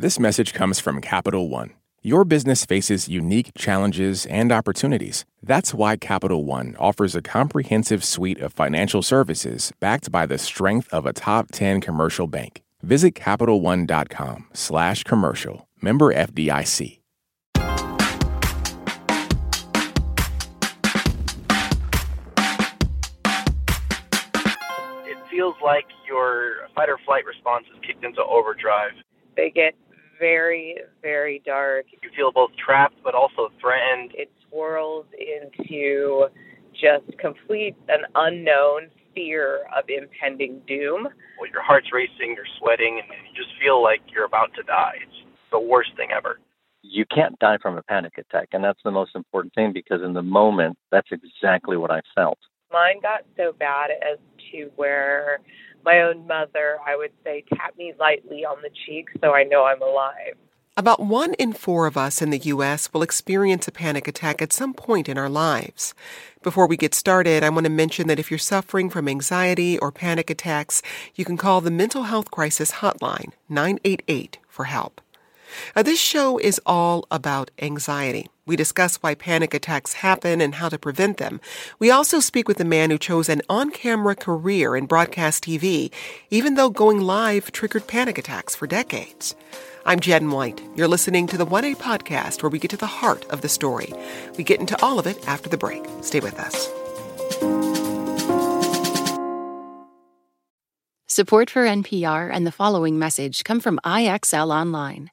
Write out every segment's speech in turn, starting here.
This message comes from Capital One. Your business faces unique challenges and opportunities. That's why Capital One offers a comprehensive suite of financial services backed by the strength of a top 10 commercial bank. Visit CapitalOne.com slash commercial. Member FDIC. It feels like your fight or flight response is kicked into overdrive. They get very, very dark. You feel both trapped but also threatened. It swirls into just complete an unknown fear of impending doom. Well, your heart's racing, you're sweating, and you just feel like you're about to die. It's the worst thing ever. You can't die from a panic attack, and that's the most important thing because in the moment, that's exactly what I felt. Mine got so bad as to where my own mother, I would say, tap me lightly on the cheek so I know I'm alive. About one in four of us in the U.S. will experience a panic attack at some point in our lives. Before we get started, I want to mention that if you're suffering from anxiety or panic attacks, you can call the Mental Health Crisis Hotline, 988, for help. Now, this show is all about anxiety. We discuss why panic attacks happen and how to prevent them. We also speak with a man who chose an on camera career in broadcast TV, even though going live triggered panic attacks for decades. I'm Jen White. You're listening to the 1A podcast where we get to the heart of the story. We get into all of it after the break. Stay with us. Support for NPR and the following message come from IXL Online.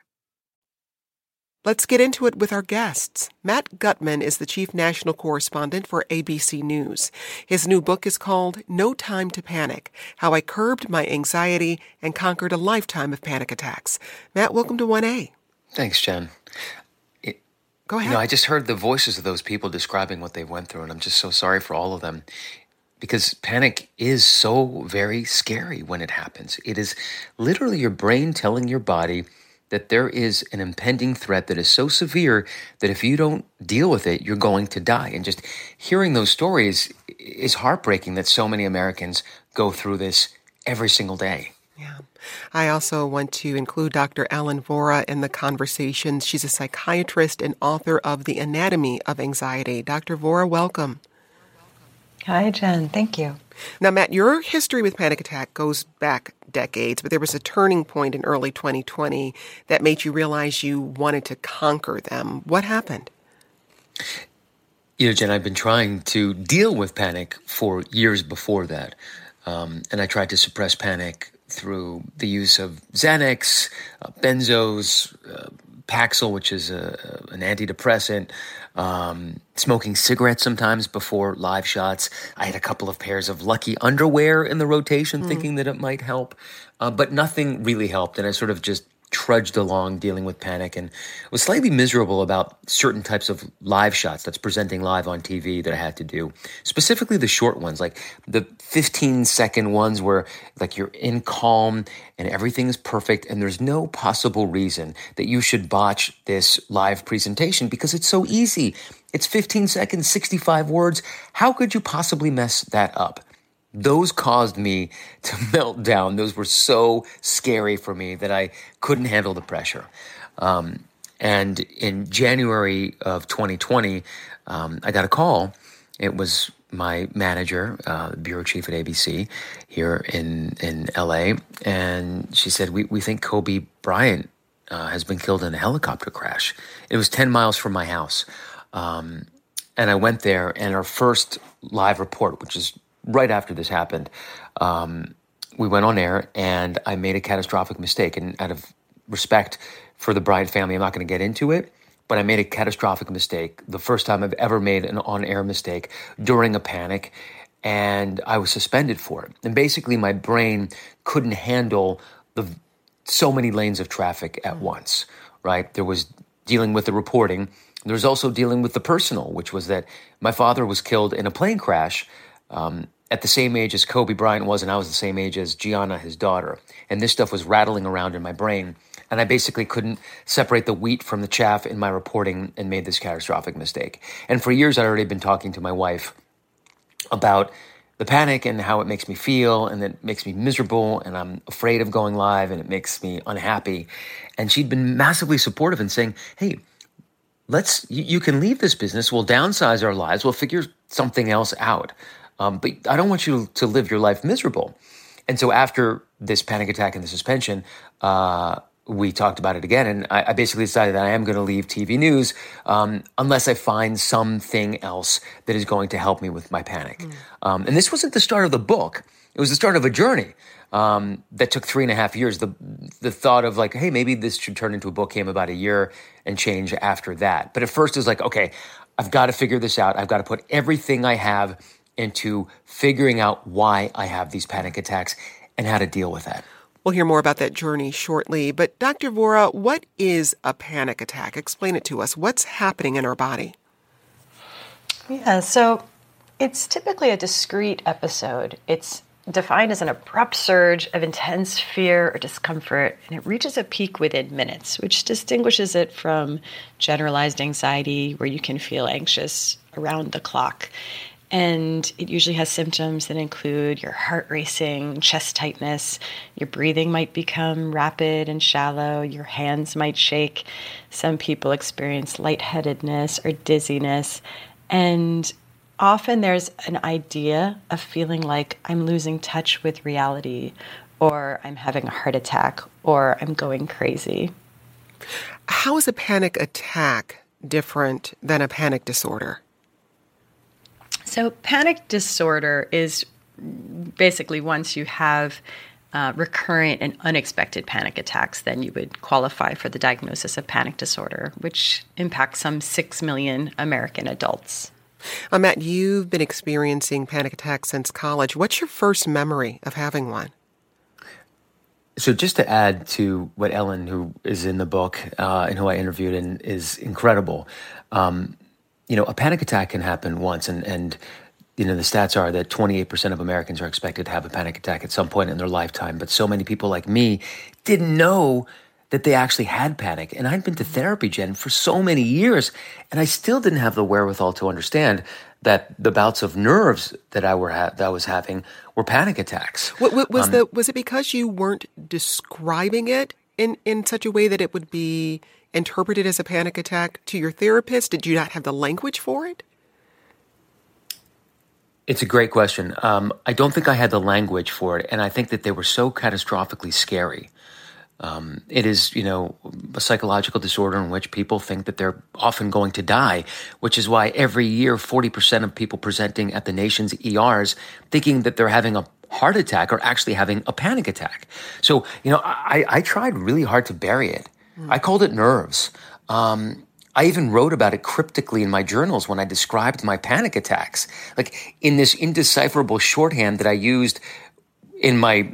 Let's get into it with our guests. Matt Gutman is the chief national correspondent for ABC News. His new book is called No Time to Panic How I Curbed My Anxiety and Conquered a Lifetime of Panic Attacks. Matt, welcome to 1A. Thanks, Jen. It, Go ahead. You know, I just heard the voices of those people describing what they went through, and I'm just so sorry for all of them because panic is so very scary when it happens. It is literally your brain telling your body that there is an impending threat that is so severe that if you don't deal with it, you're going to die. And just hearing those stories is heartbreaking that so many Americans go through this every single day. Yeah. I also want to include Dr. Ellen Vora in the conversation. She's a psychiatrist and author of The Anatomy of Anxiety. Dr. Vora, welcome. Hi, Jen. Thank you. Now, Matt, your history with panic attack goes back decades, but there was a turning point in early 2020 that made you realize you wanted to conquer them. What happened? You know, Jen, I've been trying to deal with panic for years before that. Um, and I tried to suppress panic through the use of Xanax, uh, benzos, uh, Paxil, which is a, an antidepressant, um, smoking cigarettes sometimes before live shots. I had a couple of pairs of lucky underwear in the rotation, mm. thinking that it might help, uh, but nothing really helped. And I sort of just trudged along dealing with panic and was slightly miserable about certain types of live shots that's presenting live on TV that I had to do. Specifically the short ones, like the 15 second ones where like you're in calm and everything is perfect and there's no possible reason that you should botch this live presentation because it's so easy. It's 15 seconds, 65 words. How could you possibly mess that up? Those caused me to melt down. Those were so scary for me that I couldn't handle the pressure. Um, and in January of 2020, um, I got a call. It was my manager, uh, bureau chief at ABC here in, in LA. And she said, We, we think Kobe Bryant uh, has been killed in a helicopter crash. It was 10 miles from my house. Um, and I went there, and our first live report, which is right after this happened, um, we went on air and I made a catastrophic mistake. And out of respect for the Bryant family, I'm not going to get into it, but I made a catastrophic mistake. The first time I've ever made an on air mistake during a panic. And I was suspended for it. And basically, my brain couldn't handle the so many lanes of traffic at once, right? There was dealing with the reporting There was also dealing with the personal, which was that my father was killed in a plane crash um, at the same age as Kobe Bryant was, and I was the same age as Gianna, his daughter. And this stuff was rattling around in my brain. And I basically couldn't separate the wheat from the chaff in my reporting and made this catastrophic mistake. And for years, I'd already been talking to my wife about the panic and how it makes me feel and it makes me miserable and I'm afraid of going live and it makes me unhappy. And she'd been massively supportive and saying, Hey, let's, you, you can leave this business. We'll downsize our lives. We'll figure something else out. Um, but I don't want you to live your life miserable. And so after this panic attack and the suspension, uh, we talked about it again, and I, I basically decided that I am going to leave TV news um, unless I find something else that is going to help me with my panic. Mm. Um, and this wasn't the start of the book; it was the start of a journey um, that took three and a half years. The the thought of like, hey, maybe this should turn into a book came about a year and change after that. But at first, it was like, okay, I've got to figure this out. I've got to put everything I have into figuring out why I have these panic attacks and how to deal with that. We'll hear more about that journey shortly. But Dr. Vora, what is a panic attack? Explain it to us. What's happening in our body? Yeah, so it's typically a discrete episode. It's defined as an abrupt surge of intense fear or discomfort, and it reaches a peak within minutes, which distinguishes it from generalized anxiety, where you can feel anxious around the clock. And it usually has symptoms that include your heart racing, chest tightness, your breathing might become rapid and shallow, your hands might shake. Some people experience lightheadedness or dizziness. And often there's an idea of feeling like I'm losing touch with reality, or I'm having a heart attack, or I'm going crazy. How is a panic attack different than a panic disorder? So, panic disorder is basically once you have uh, recurrent and unexpected panic attacks, then you would qualify for the diagnosis of panic disorder, which impacts some 6 million American adults. Uh, Matt, you've been experiencing panic attacks since college. What's your first memory of having one? So, just to add to what Ellen, who is in the book uh, and who I interviewed, and is incredible, um, you know, a panic attack can happen once, and and you know the stats are that 28% of Americans are expected to have a panic attack at some point in their lifetime. But so many people like me didn't know that they actually had panic. And I'd been to therapy, Jen, for so many years, and I still didn't have the wherewithal to understand that the bouts of nerves that I were ha- that I was having were panic attacks. What, what, was um, the was it because you weren't describing it in in such a way that it would be interpreted as a panic attack to your therapist? Did you not have the language for it? It's a great question. Um, I don't think I had the language for it, and I think that they were so catastrophically scary. Um, it is, you know, a psychological disorder in which people think that they're often going to die, which is why every year 40% of people presenting at the nation's ERs thinking that they're having a heart attack are actually having a panic attack. So, you know, I, I tried really hard to bury it. I called it nerves. Um, I even wrote about it cryptically in my journals when I described my panic attacks, like in this indecipherable shorthand that I used in my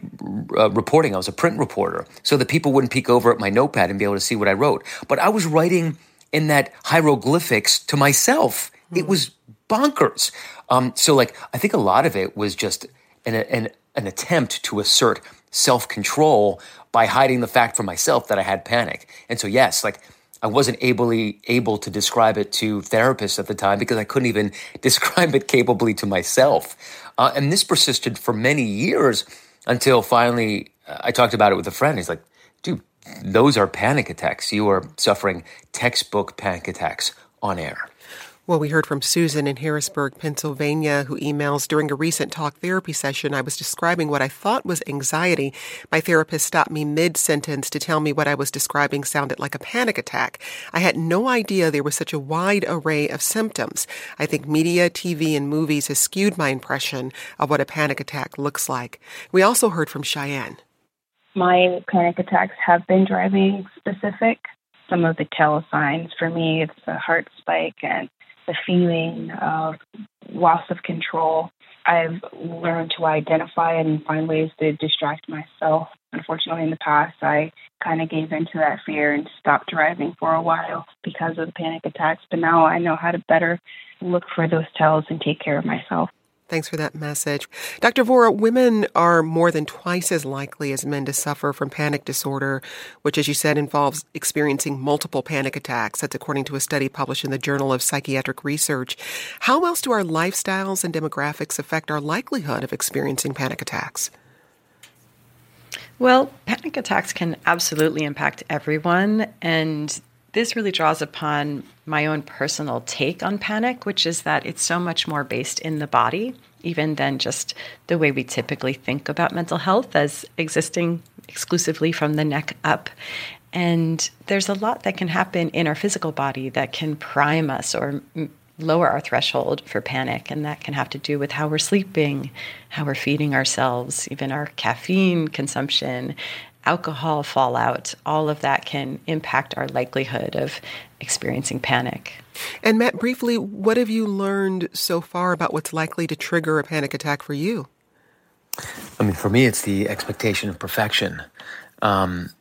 uh, reporting. I was a print reporter, so that people wouldn't peek over at my notepad and be able to see what I wrote. But I was writing in that hieroglyphics to myself. Mm. It was bonkers. Um, so, like, I think a lot of it was just an, an, an attempt to assert self control by hiding the fact from myself that I had panic. And so, yes, like I wasn't ably able to describe it to therapists at the time because I couldn't even describe it capably to myself. Uh, and this persisted for many years until finally uh, I talked about it with a friend. He's like, dude, those are panic attacks. You are suffering textbook panic attacks on air. Well, we heard from Susan in Harrisburg, Pennsylvania, who emails during a recent talk therapy session. I was describing what I thought was anxiety. My therapist stopped me mid sentence to tell me what I was describing sounded like a panic attack. I had no idea there was such a wide array of symptoms. I think media, TV, and movies has skewed my impression of what a panic attack looks like. We also heard from Cheyenne. My panic attacks have been driving specific. Some of the tell signs for me, it's a heart spike and the feeling of loss of control. I've learned to identify and find ways to distract myself unfortunately, in the past, I kind of gave into that fear and stopped driving for a while because of the panic attacks. But now I know how to better look for those tells and take care of myself. Thanks for that message. Dr. Vora, women are more than twice as likely as men to suffer from panic disorder, which, as you said, involves experiencing multiple panic attacks. That's according to a study published in the Journal of Psychiatric Research. How else do our lifestyles and demographics affect our likelihood of experiencing panic attacks? Well, panic attacks can absolutely impact everyone. And this really draws upon my own personal take on panic, which is that it's so much more based in the body, even than just the way we typically think about mental health as existing exclusively from the neck up. And there's a lot that can happen in our physical body that can prime us or lower our threshold for panic. And that can have to do with how we're sleeping, how we're feeding ourselves, even our caffeine consumption, alcohol fallout. All of that can impact our likelihood of experiencing panic. And Matt, briefly, what have you learned so far about what's likely to trigger a panic attack for you? I mean, for me, it's the expectation of perfection. Um,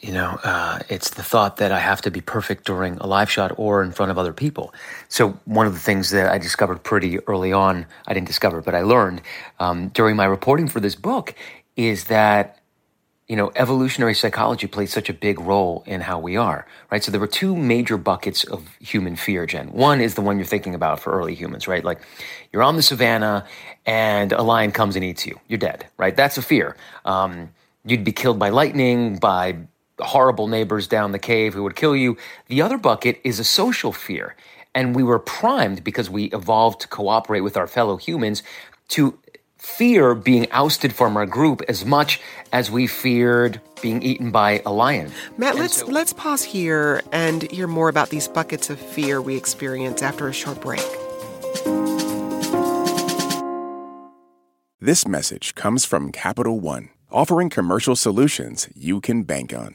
you know, uh, it's the thought that I have to be perfect during a live shot or in front of other people. So, one of the things that I discovered pretty early on, I didn't discover, but I learned um, during my reporting for this book, is that, you know, evolutionary psychology plays such a big role in how we are, right? So, there were two major buckets of human fear, Jen. One is the one you're thinking about for early humans, right? Like, you're on the savannah and a lion comes and eats you. You're dead, right? That's a fear. Um, you'd be killed by lightning, by horrible neighbors down the cave who would kill you. The other bucket is a social fear. And we were primed because we evolved to cooperate with our fellow humans to fear being ousted from our group as much as we feared being eaten by a lion. Matt, and let's so- let's pause here and hear more about these buckets of fear we experience after a short break. This message comes from Capital One, offering commercial solutions you can bank on.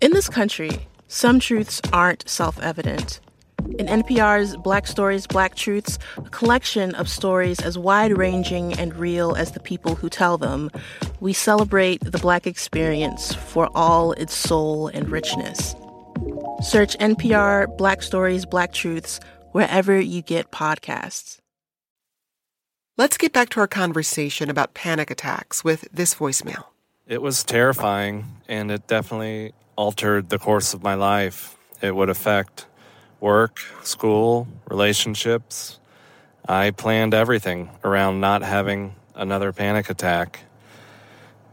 In this country, some truths aren't self evident. In NPR's Black Stories, Black Truths, a collection of stories as wide ranging and real as the people who tell them, we celebrate the Black experience for all its soul and richness. Search NPR Black Stories, Black Truths wherever you get podcasts. Let's get back to our conversation about panic attacks with this voicemail. It was terrifying, and it definitely altered the course of my life. It would affect work, school, relationships. I planned everything around not having another panic attack.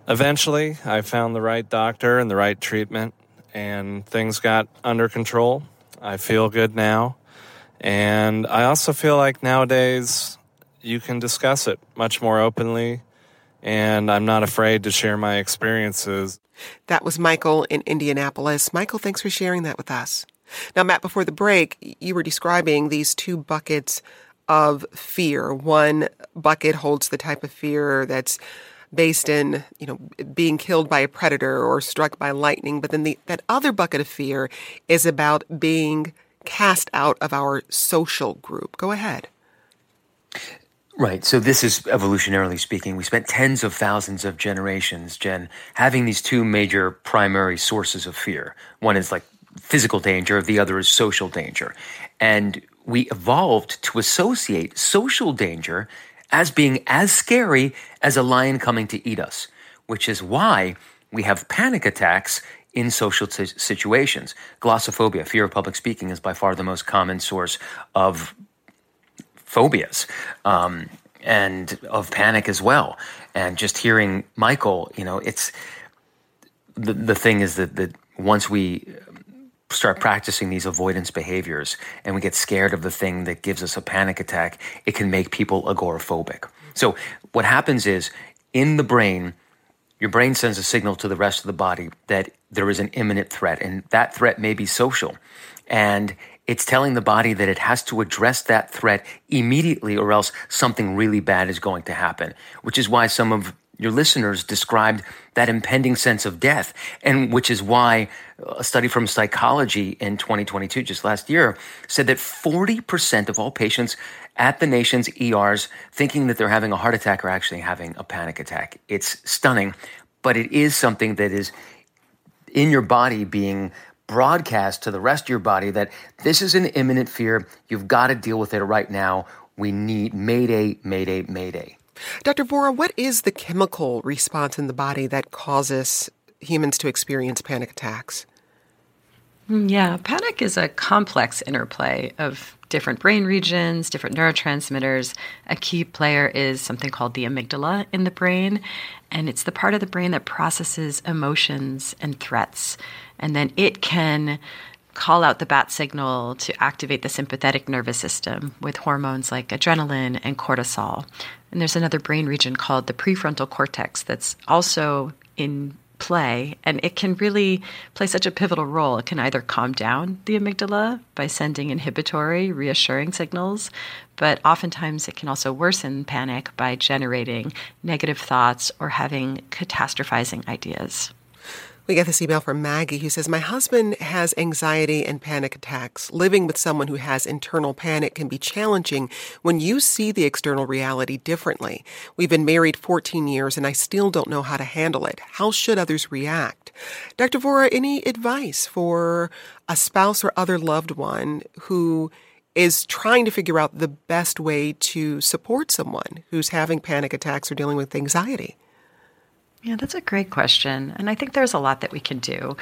Eventually, I found the right doctor and the right treatment, and things got under control. I feel good now. And I also feel like nowadays you can discuss it much more openly, and I'm not afraid to share my experiences. That was Michael in Indianapolis. Michael, thanks for sharing that with us. Now, Matt, before the break, you were describing these two buckets of fear. One bucket holds the type of fear that's based in, you know, being killed by a predator or struck by lightning, but then the, that other bucket of fear is about being cast out of our social group. Go ahead. Right. So this is evolutionarily speaking. We spent tens of thousands of generations, Jen, having these two major primary sources of fear. One is like physical danger, the other is social danger. And we evolved to associate social danger as being as scary as a lion coming to eat us, which is why we have panic attacks in social situations. Glossophobia, fear of public speaking, is by far the most common source of phobias um, and of panic as well. And just hearing Michael, you know, it's the the thing is that that once we start practicing these avoidance behaviors and we get scared of the thing that gives us a panic attack, it can make people agoraphobic. So what happens is in the brain, your brain sends a signal to the rest of the body that there is an imminent threat, and that threat may be social. And it's telling the body that it has to address that threat immediately, or else something really bad is going to happen, which is why some of your listeners described that impending sense of death, and which is why a study from psychology in 2022, just last year, said that 40% of all patients at the nation's ERs thinking that they're having a heart attack are actually having a panic attack. It's stunning, but it is something that is in your body being broadcast to the rest of your body that this is an imminent fear. You've got to deal with it right now. We need mayday, mayday, mayday. Dr. Vora, what is the chemical response in the body that causes humans to experience panic attacks? Mm, yeah, panic is a complex interplay of different brain regions, different neurotransmitters. A key player is something called the amygdala in the brain, and it's the part of the brain that processes emotions and threats. And then it can call out the bat signal to activate the sympathetic nervous system with hormones like adrenaline and cortisol. And there's another brain region called the prefrontal cortex that's also in play, and it can really play such a pivotal role. It can either calm down the amygdala by sending inhibitory, reassuring signals, but oftentimes it can also worsen panic by generating negative thoughts or having catastrophizing ideas. We get this email from Maggie who says, My husband has anxiety and panic attacks. Living with someone who has internal panic can be challenging when you see the external reality differently. We've been married 14 years and I still don't know how to handle it. How should others react? Dr. Vora, any advice for a spouse or other loved one who is trying to figure out the best way to support someone who's having panic attacks or dealing with anxiety? Yeah, that's a great question. And I think there's a lot that we can do.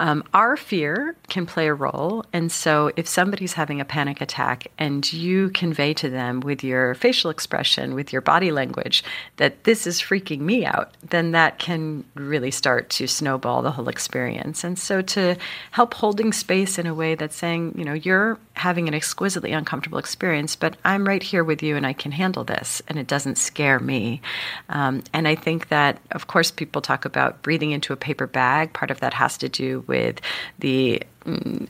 Um, our fear can play a role. And so, if somebody's having a panic attack and you convey to them with your facial expression, with your body language, that this is freaking me out, then that can really start to snowball the whole experience. And so, to help holding space in a way that's saying, you know, you're having an exquisitely uncomfortable experience, but I'm right here with you and I can handle this and it doesn't scare me. Um, and I think that, of course, people talk about breathing into a paper bag. Part of that has to do with the mm,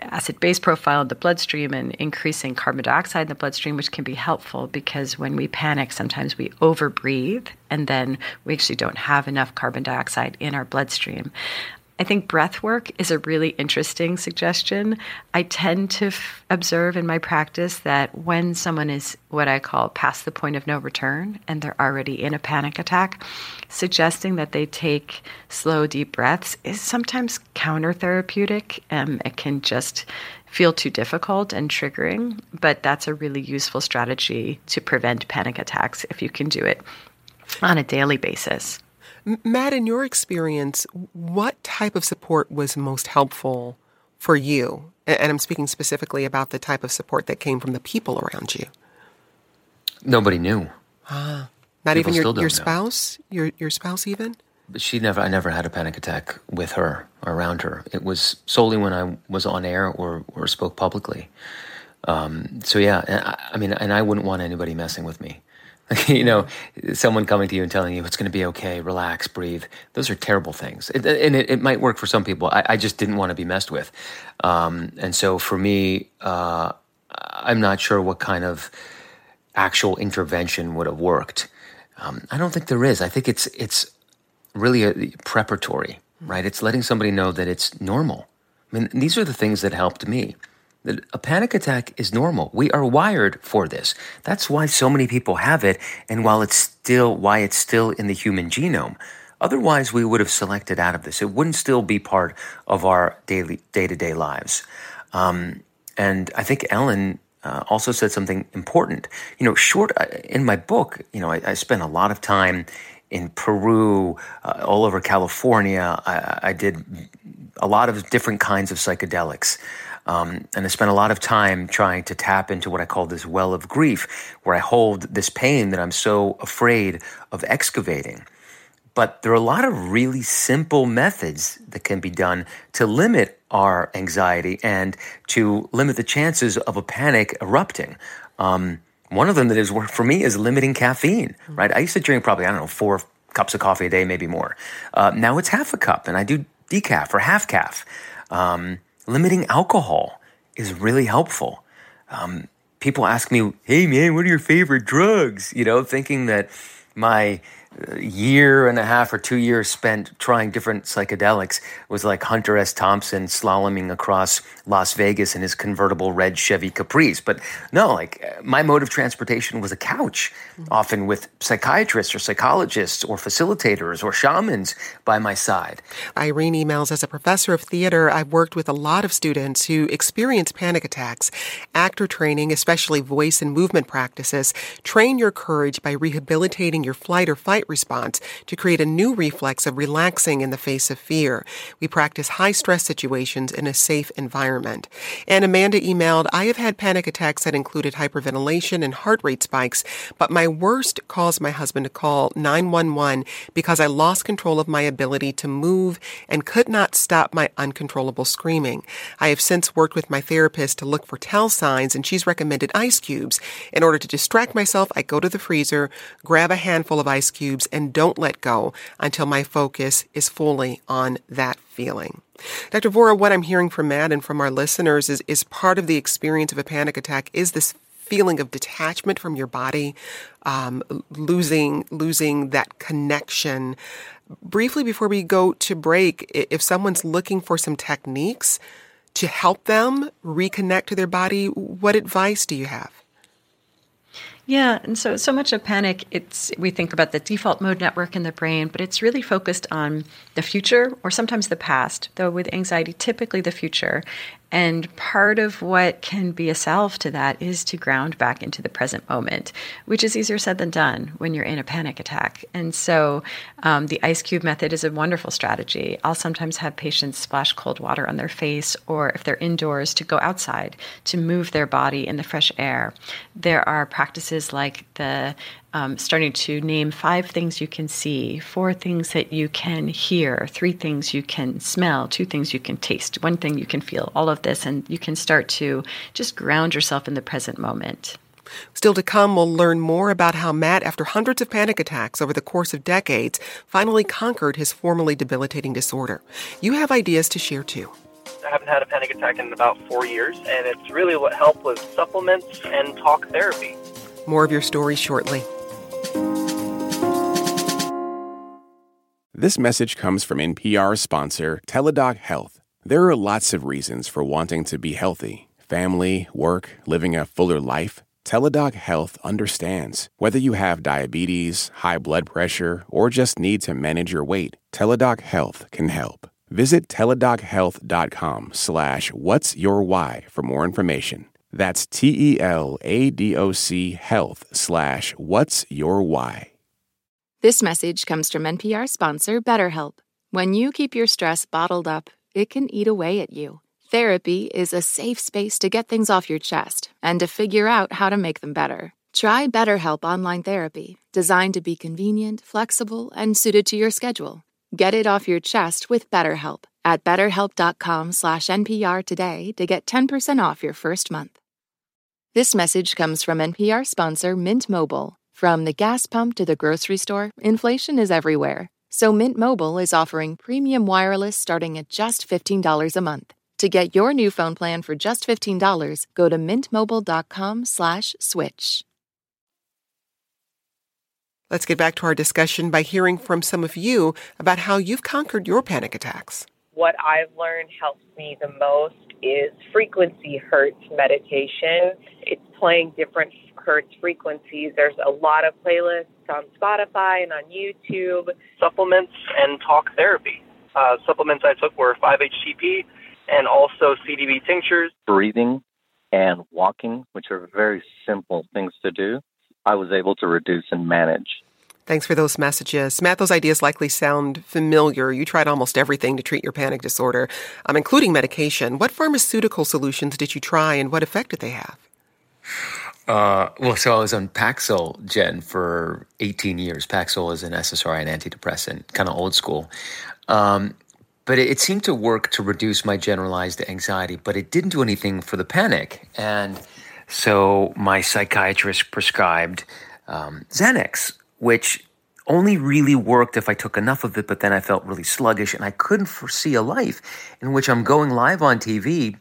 acid base profile in the bloodstream and increasing carbon dioxide in the bloodstream, which can be helpful because when we panic, sometimes we overbreathe and then we actually don't have enough carbon dioxide in our bloodstream. I think breath work is a really interesting suggestion. I tend to f- observe in my practice that when someone is what I call past the point of no return and they're already in a panic attack, suggesting that they take slow, deep breaths is sometimes counter therapeutic. Um, it can just feel too difficult and triggering, but that's a really useful strategy to prevent panic attacks if you can do it on a daily basis. Matt, in your experience, what type of support was most helpful for you? And I'm speaking specifically about the type of support that came from the people around you. Nobody knew. Ah, not people even your, your spouse? Your your spouse even? But she never. I never had a panic attack with her or around her. It was solely when I was on air or or spoke publicly. Um, so yeah, I, I mean, and I wouldn't want anybody messing with me. you know, someone coming to you and telling you it's going to be okay, relax, breathe. Those are terrible things. It, and it, it, might work for some people. I, I, just didn't want to be messed with. Um, and so for me, uh, I'm not sure what kind of actual intervention would have worked. Um, I don't think there is. I think it's it's really a, preparatory, right? It's letting somebody know that it's normal. I mean, these are the things that helped me a panic attack is normal. We are wired for this. That's why so many people have it, and while it's still why it's still in the human genome. Otherwise, we would have selected out of this. It wouldn't still be part of our daily day to day lives. Um, and I think Ellen uh, also said something important. You know, short uh, in my book, you know, I, I spent a lot of time in Peru, uh, all over California. I, I, did a lot of different kinds of psychedelics. Um, and I spent a lot of time trying to tap into what I call this well of grief, where I hold this pain that I'm so afraid of excavating. But there are a lot of really simple methods that can be done to limit our anxiety and to limit the chances of a panic erupting. Um, one of them that has worked for me is limiting caffeine, right? I used to drink probably, I don't know, four cups of coffee a day, maybe more. Uh, now it's half a cup, and I do decaf or half caff. Um, limiting alcohol is really helpful. Um, people ask me, "Hey man, what are your favorite drugs?" You know, thinking that my year and a half or two years spent trying different psychedelics was like Hunter S. Thompson slaloming across Las Vegas in his convertible red Chevy Caprice. But no, like my mode of transportation was a couch, mm-hmm. often with psychiatrists or psychologists or facilitators or shamans by my side. Irene emails as a professor of theater, I've worked with a lot of students who experience panic attacks. Actor training, especially voice and movement practices, train your courage by rehabilitating your flight or fight response to create a new reflex of relaxing in the face of fear. We practice high stress situations in a safe environment. And Amanda emailed, I have had panic attacks that included hyperventilation and heart rate spikes, but my worst caused my husband to call 911 because I lost control of my ability to move and could not stop my uncontrollable screaming. I have since worked with my therapist to look for tell signs and she's recommended ice cubes. In order to distract myself, I go to the freezer, grab a handful of ice cubes, and don't let go until my focus is fully on that feeling. Dr. Vora, what I'm hearing from Matt and from our listeners is, is part of the experience of a panic attack is this feeling of detachment from your body, um, losing losing that connection. Briefly before we go to break, if someone's looking for some techniques to help them reconnect to their body, what advice do you have? Yeah, and so so much of panic, it's we think about the default mode network in the brain, but it's really focused on the future or sometimes the past. Though with anxiety, typically the future, and part of what can be a salve to that is to ground back into the present moment, which is easier said than done when you're in a panic attack. And so um, the ice cube method is a wonderful strategy. I'll sometimes have patients splash cold water on their face, or if they're indoors, to go outside to move their body in the fresh air. There are practices like the um, starting to name five things you can see, four things that you can hear, three things you can smell, two things you can taste, one thing you can feel, all of this, and you can start to just ground yourself in the present moment. Still to come, we'll learn more about how Matt, after hundreds of panic attacks over the course of decades, finally conquered his formerly debilitating disorder. You have ideas to share too. I haven't had a panic attack in about four years, and it's really what helped with supplements and talk therapy. More of your story shortly. This message comes from NPR sponsor Teladoc Health. There are lots of reasons for wanting to be healthy family, work, living a fuller life. Teladoc Health understands. Whether you have diabetes, high blood pressure, or just need to manage your weight, Teladoc Health can help. Visit teladochealth.com slash what's your why for more information. That's T-E-L-A-D-O-C health slash what's your why. This message comes from NPR sponsor BetterHelp. When you keep your stress bottled up, it can eat away at you. Therapy is a safe space to get things off your chest and to figure out how to make them better. Try BetterHelp Online Therapy, designed to be convenient, flexible, and suited to your schedule. Get it off your chest with BetterHelp at betterhelp.com slash NPR today to get 10% off your first month. This message comes from NPR sponsor Mint Mobile. From the gas pump to the grocery store, inflation is everywhere. So Mint Mobile is offering premium wireless starting at just $15 a month. To get your new phone plan for just $15, go to mintmobile.com slash switch. Let's get back to our discussion by hearing from some of you about how you've conquered your panic attacks. What I've learned helps me the most is frequency hertz meditation. It's playing different hertz frequencies. There's a lot of playlists on Spotify and on YouTube. Supplements and talk therapy. Uh, supplements I took were 5-HTP and also CBD tinctures. Breathing and walking, which are very simple things to do, I was able to reduce and manage. Thanks for those messages. Matt, those ideas likely sound familiar. You tried almost everything to treat your panic disorder, um, including medication. What pharmaceutical solutions did you try and what effect did they have? Uh, well, so I was on Paxil, Jen, for 18 years. Paxil is an SSRI, an antidepressant, kind of old school. Um, but it, it, seemed to work to reduce my generalized anxiety, but it didn't do anything for the panic. And so my psychiatrist prescribed um, Xanax, which only really worked if I took enough of it, but then I felt really sluggish and I couldn't foresee a life in which I'm going live on TV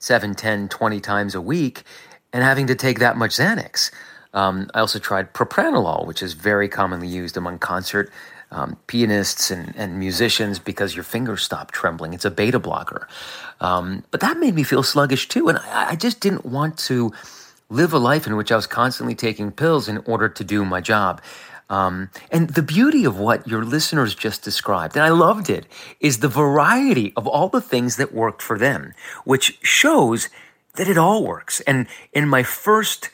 7, 10, 20 times a week and having to take that much Xanax. Um, I also tried propranolol, which is very commonly used among concert um, pianists and, and musicians because your fingers stop trembling. It's a beta blocker. Um, but that made me feel sluggish too. And I, I just didn't want to live a life in which I was constantly taking pills in order to do my job. Um, and the beauty of what your listeners just described, and I loved it, is the variety of all the things that worked for them, which shows that it all works. And in my first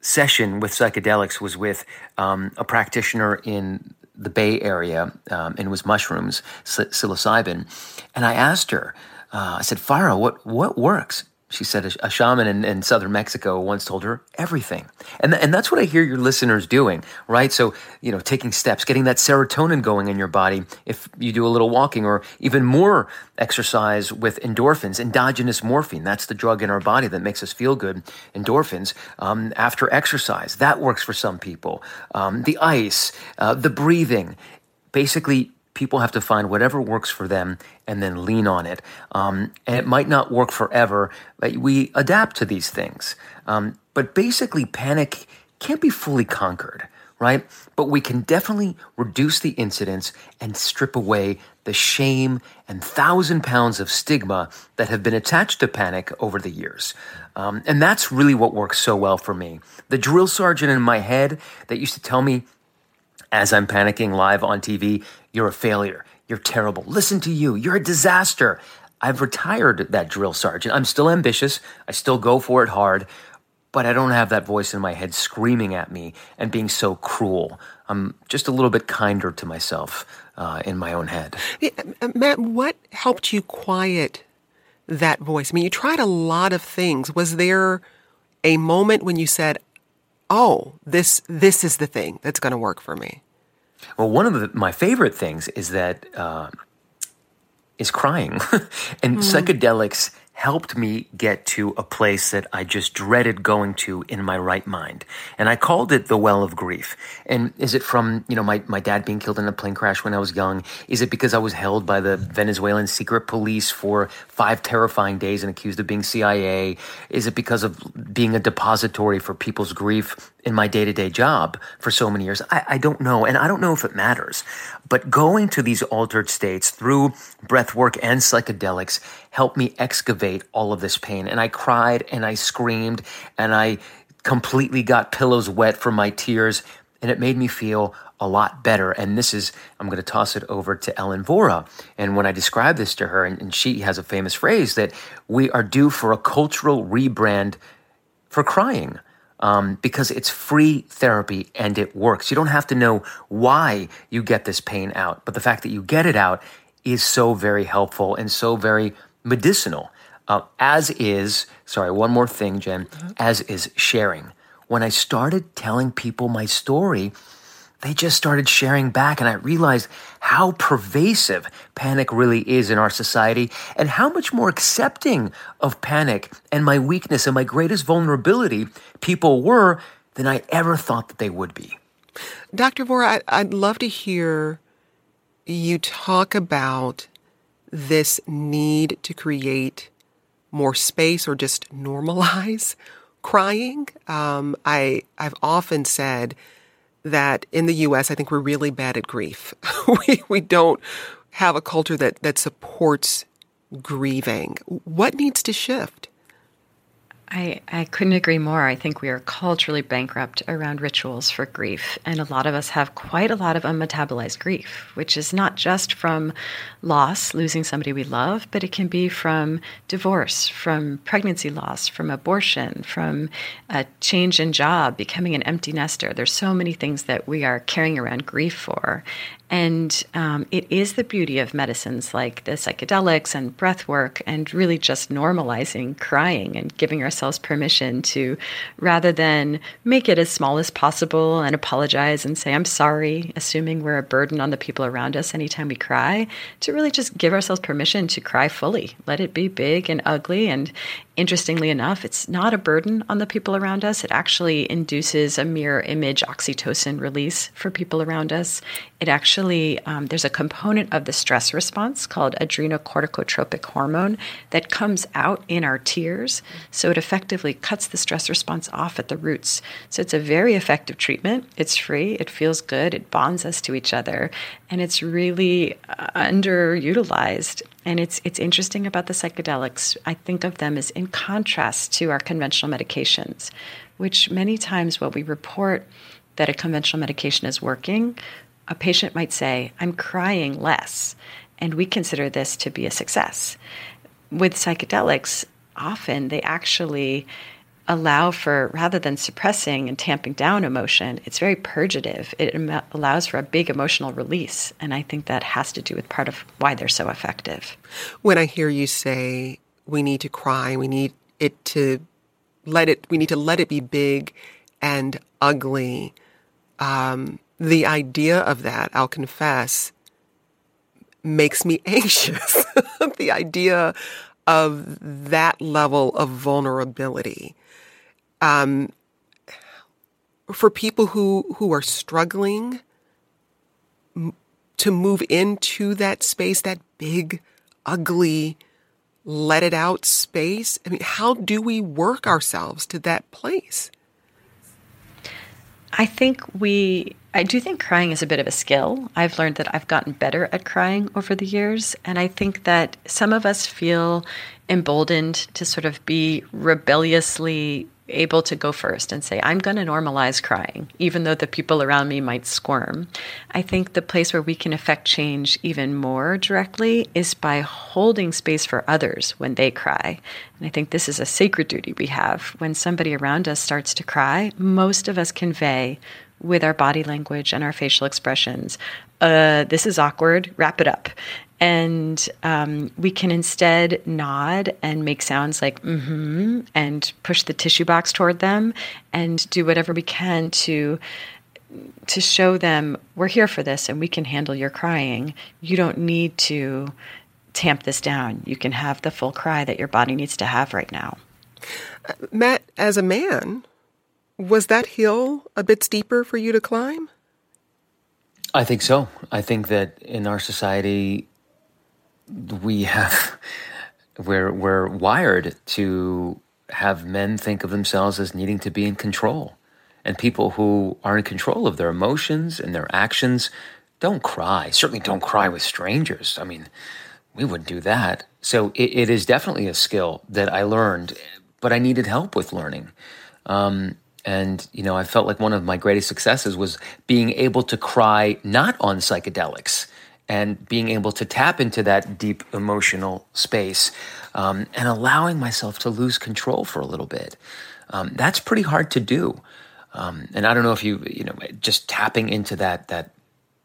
session with psychedelics was with um, a practitioner in the Bay Area, um, and it was mushrooms, psilocybin. And I asked her, uh, I said, Farah, what, what works? She said a, a shaman in, in, southern Mexico once told her everything. And, th- and that's what I hear your listeners doing, right? So, you know, taking steps, getting that serotonin going in your body if you do a little walking or even more exercise with endorphins, endogenous morphine. That's the drug in our body that makes us feel good, endorphins, um, after exercise. That works for some people. Um, the ice, uh, the breathing. Basically, people have to find whatever works for them and then lean on it. Um, and it might not work forever, but we adapt to these things. Um, but basically, panic can't be fully conquered, right? But we can definitely reduce the incidence and strip away the shame and thousand pounds of stigma that have been attached to panic over the years. Um, and that's really what works so well for me. The drill sergeant in my head that used to tell me, as I'm panicking live on TV, you're a failure. You're terrible. Listen to you. You're a disaster. I've retired that drill sergeant. I'm still ambitious. I still go for it hard, but I don't have that voice in my head screaming at me and being so cruel. I'm just a little bit kinder to myself uh, in my own head. Yeah, uh, Matt, what helped you quiet that voice? I mean, you tried a lot of things. Was there a moment when you said, "Oh, this this is the thing that's going to work for me"? Well, one of the, my favorite things is that uh, is crying, and mm. psychedelics helped me get to a place that I just dreaded going to in my right mind. And I called it the well of grief. And is it from, you know, my, my dad being killed in a plane crash when I was young? Is it because I was held by the Venezuelan secret police for five terrifying days and accused of being CIA? Is it because of being a depository for people's grief in my day to day job for so many years? I, I don't know. And I don't know if it matters. But going to these altered states through breath work and psychedelics helped me excavate all of this pain. And I cried and I screamed and I completely got pillows wet from my tears. And it made me feel a lot better. And this is, I'm going to toss it over to Ellen Vora. And when I describe this to her, and, and she has a famous phrase that we are due for a cultural rebrand for crying um, because it's free therapy and it works. You don't have to know why you get this pain out, but the fact that you get it out is so very helpful and so very medicinal. Uh, as is, sorry, one more thing, Jen, mm-hmm. as is sharing. When I started telling people my story, they just started sharing back, and I realized how pervasive panic really is in our society and how much more accepting of panic and my weakness and my greatest vulnerability people were than I ever thought that they would be. Dr. Vora, I'd love to hear you talk about this need to create more space or just normalize crying. Um, I I've often said that in the U.S., I think we're really bad at grief. we, we don't have a culture that, that supports grieving. What needs to shift? I, I couldn't agree more. I think we are culturally bankrupt around rituals for grief. And a lot of us have quite a lot of unmetabolized grief, which is not just from loss, losing somebody we love, but it can be from divorce, from pregnancy loss, from abortion, from a change in job, becoming an empty nester. There's so many things that we are carrying around grief for. And um, it is the beauty of medicines like the psychedelics and breath work and really just normalizing crying and giving ourselves permission to, rather than make it as small as possible and apologize and say, I'm sorry, assuming we're a burden on the people around us anytime we cry, to really just give ourselves permission to cry fully. Let it be big and ugly. And Interestingly enough, it's not a burden on the people around us. It actually induces a mirror image oxytocin release for people around us. It actually, um, there's a component of the stress response called adrenocorticotropic hormone that comes out in our tears. So it effectively cuts the stress response off at the roots. So it's a very effective treatment. It's free, it feels good, it bonds us to each other, and it's really uh, underutilized. And it's it's interesting about the psychedelics. I think of them as in contrast to our conventional medications, which many times what we report that a conventional medication is working, a patient might say, "I'm crying less," and we consider this to be a success. With psychedelics, often they actually allow for rather than suppressing and tamping down emotion it's very purgative. It allows for a big emotional release and i think that has to do with part of why they're so effective. When i hear you say we need to cry we need it to let it we need to let it be big and ugly um, the idea of that i'll confess makes me anxious. The idea of that level of vulnerability um, for people who who are struggling to move into that space, that big, ugly, let it out space. I mean, how do we work ourselves to that place? I think we, I do think crying is a bit of a skill. I've learned that I've gotten better at crying over the years. And I think that some of us feel emboldened to sort of be rebelliously able to go first and say, I'm going to normalize crying, even though the people around me might squirm. I think the place where we can affect change even more directly is by holding space for others when they cry. And I think this is a sacred duty we have. When somebody around us starts to cry, most of us convey with our body language and our facial expressions, uh, this is awkward, wrap it up. And um, we can instead nod and make sounds like mm-hmm and push the tissue box toward them and do whatever we can to to show them we're here for this and we can handle your crying. You don't need to tamp this down. You can have the full cry that your body needs to have right now. Uh, Matt, as a man, was that hill a bit steeper for you to climb? I think so. I think that in our society, we have we're we're wired to have men think of themselves as needing to be in control. And people who are in control of their emotions and their actions don't cry. Certainly don't cry with strangers. I mean, we wouldn't do that. So it, it is definitely a skill that I learned, but I needed help with learning. Um, and, you know, I felt like one of my greatest successes was being able to cry not on psychedelics and being able to tap into that deep emotional space um, and allowing myself to lose control for a little bit. Um, that's pretty hard to do. Um, and I don't know if you, you know, just tapping into that, that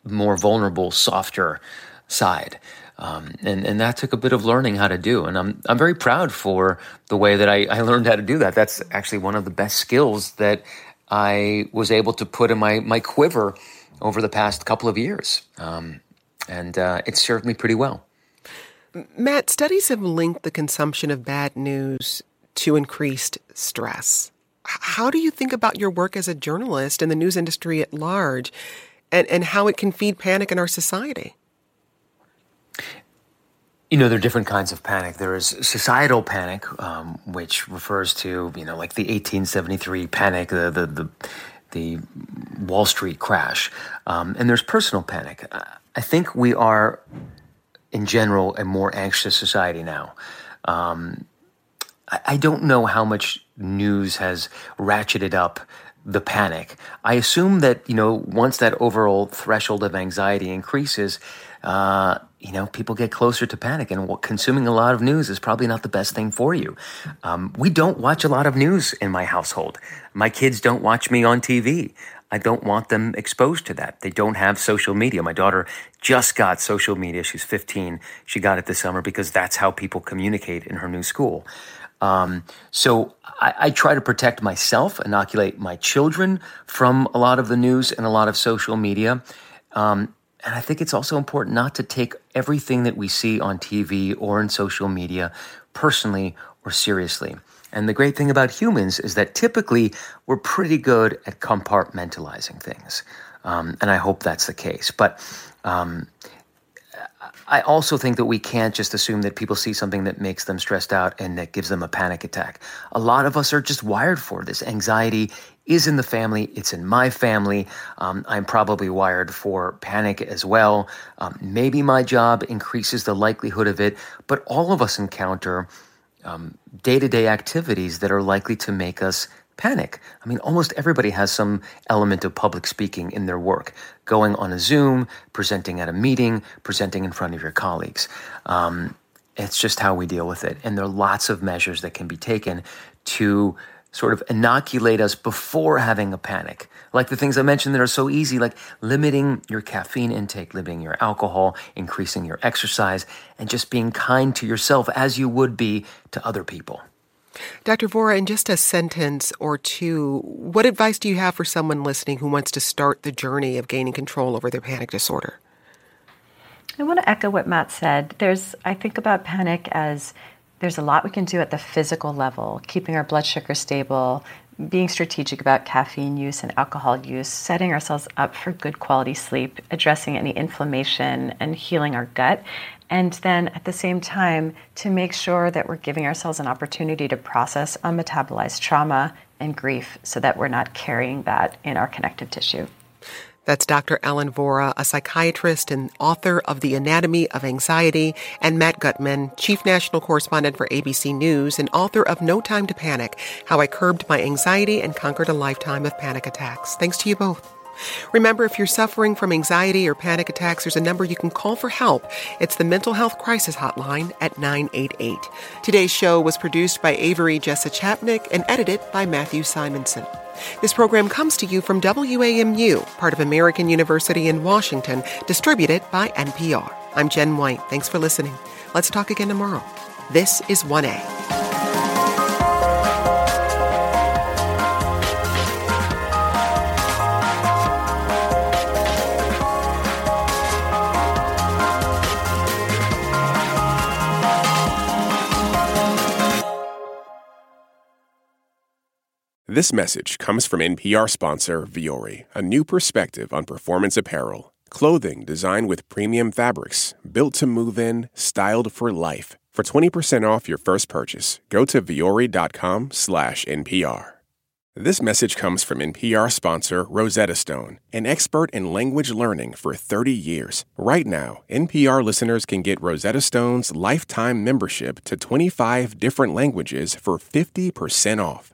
more vulnerable, softer side. Um, and, and that took a bit of learning how to do. And I'm, I'm very proud for the way that I, I learned how to do that. That's actually one of the best skills that I was able to put in my, my quiver over the past couple of years. Um, and uh, it served me pretty well. Matt, studies have linked the consumption of bad news to increased stress. How do you think about your work as a journalist in the news industry at large and, and how it can feed panic in our society? You know, there are different kinds of panic. There is societal panic, um, which refers to, you know, like the 1873 panic, the, the, the, the Wall Street crash. Um, and there's personal panic. I think we are, in general, a more anxious society now. Um, I, I don't know how much news has ratcheted up the panic. I assume that you know once that overall threshold of anxiety increases, uh, you know people get closer to panic, and consuming a lot of news is probably not the best thing for you. Um, we don't watch a lot of news in my household. My kids don't watch me on TV. I don't want them exposed to that. They don't have social media. My daughter just got social media. She's 15. She got it this summer because that's how people communicate in her new school. Um, so I, I, try to protect myself, inoculate my children from a lot of the news and a lot of social media. Um, and I think it's also important not to take everything that we see on TV or in social media personally or seriously. And the great thing about humans is that typically we're pretty good at compartmentalizing things. Um, and I hope that's the case. But um, I also think that we can't just assume that people see something that makes them stressed out and that gives them a panic attack. A lot of us are just wired for this. Anxiety is in the family, it's in my family. Um, I'm probably wired for panic as well. Um, maybe my job increases the likelihood of it, but all of us encounter day to day activities that are likely to make us panic. I mean, almost everybody has some element of public speaking in their work going on a Zoom, presenting at a meeting, presenting in front of your colleagues. Um, it's just how we deal with it. And there are lots of measures that can be taken to sort of inoculate us before having a panic. Like the things I mentioned that are so easy, like limiting your caffeine intake, limiting your alcohol, increasing your exercise, and just being kind to yourself as you would be to other people. Dr. Vora, in just a sentence or two, what advice do you have for someone listening who wants to start the journey of gaining control over their panic disorder? I want to echo what Matt said. There's, I think about panic as there's a lot we can do at the physical level, keeping our blood sugar stable, being strategic about caffeine use and alcohol use, setting ourselves up for good quality sleep, addressing any inflammation, and healing our gut. And then at the same time, to make sure that we're giving ourselves an opportunity to process unmetabolized trauma and grief so that we're not carrying that in our connective tissue. That's Dr. Ellen Vora, a psychiatrist and author of The Anatomy of Anxiety, and Matt Gutman, chief national correspondent for ABC News and author of No Time to Panic How I Curbed My Anxiety and Conquered a Lifetime of Panic Attacks. Thanks to you both. Remember, if you're suffering from anxiety or panic attacks, there's a number you can call for help. It's the Mental Health Crisis Hotline at 988. Today's show was produced by Avery Jessa Chapnick and edited by Matthew Simonson. This program comes to you from WAMU, part of American University in Washington, distributed by NPR. I'm Jen White. Thanks for listening. Let's talk again tomorrow. This is 1A. This message comes from NPR sponsor Vuori, a new perspective on performance apparel. Clothing designed with premium fabrics, built to move in, styled for life. For 20% off your first purchase, go to vuori.com/npr. This message comes from NPR sponsor Rosetta Stone, an expert in language learning for 30 years. Right now, NPR listeners can get Rosetta Stone's lifetime membership to 25 different languages for 50% off.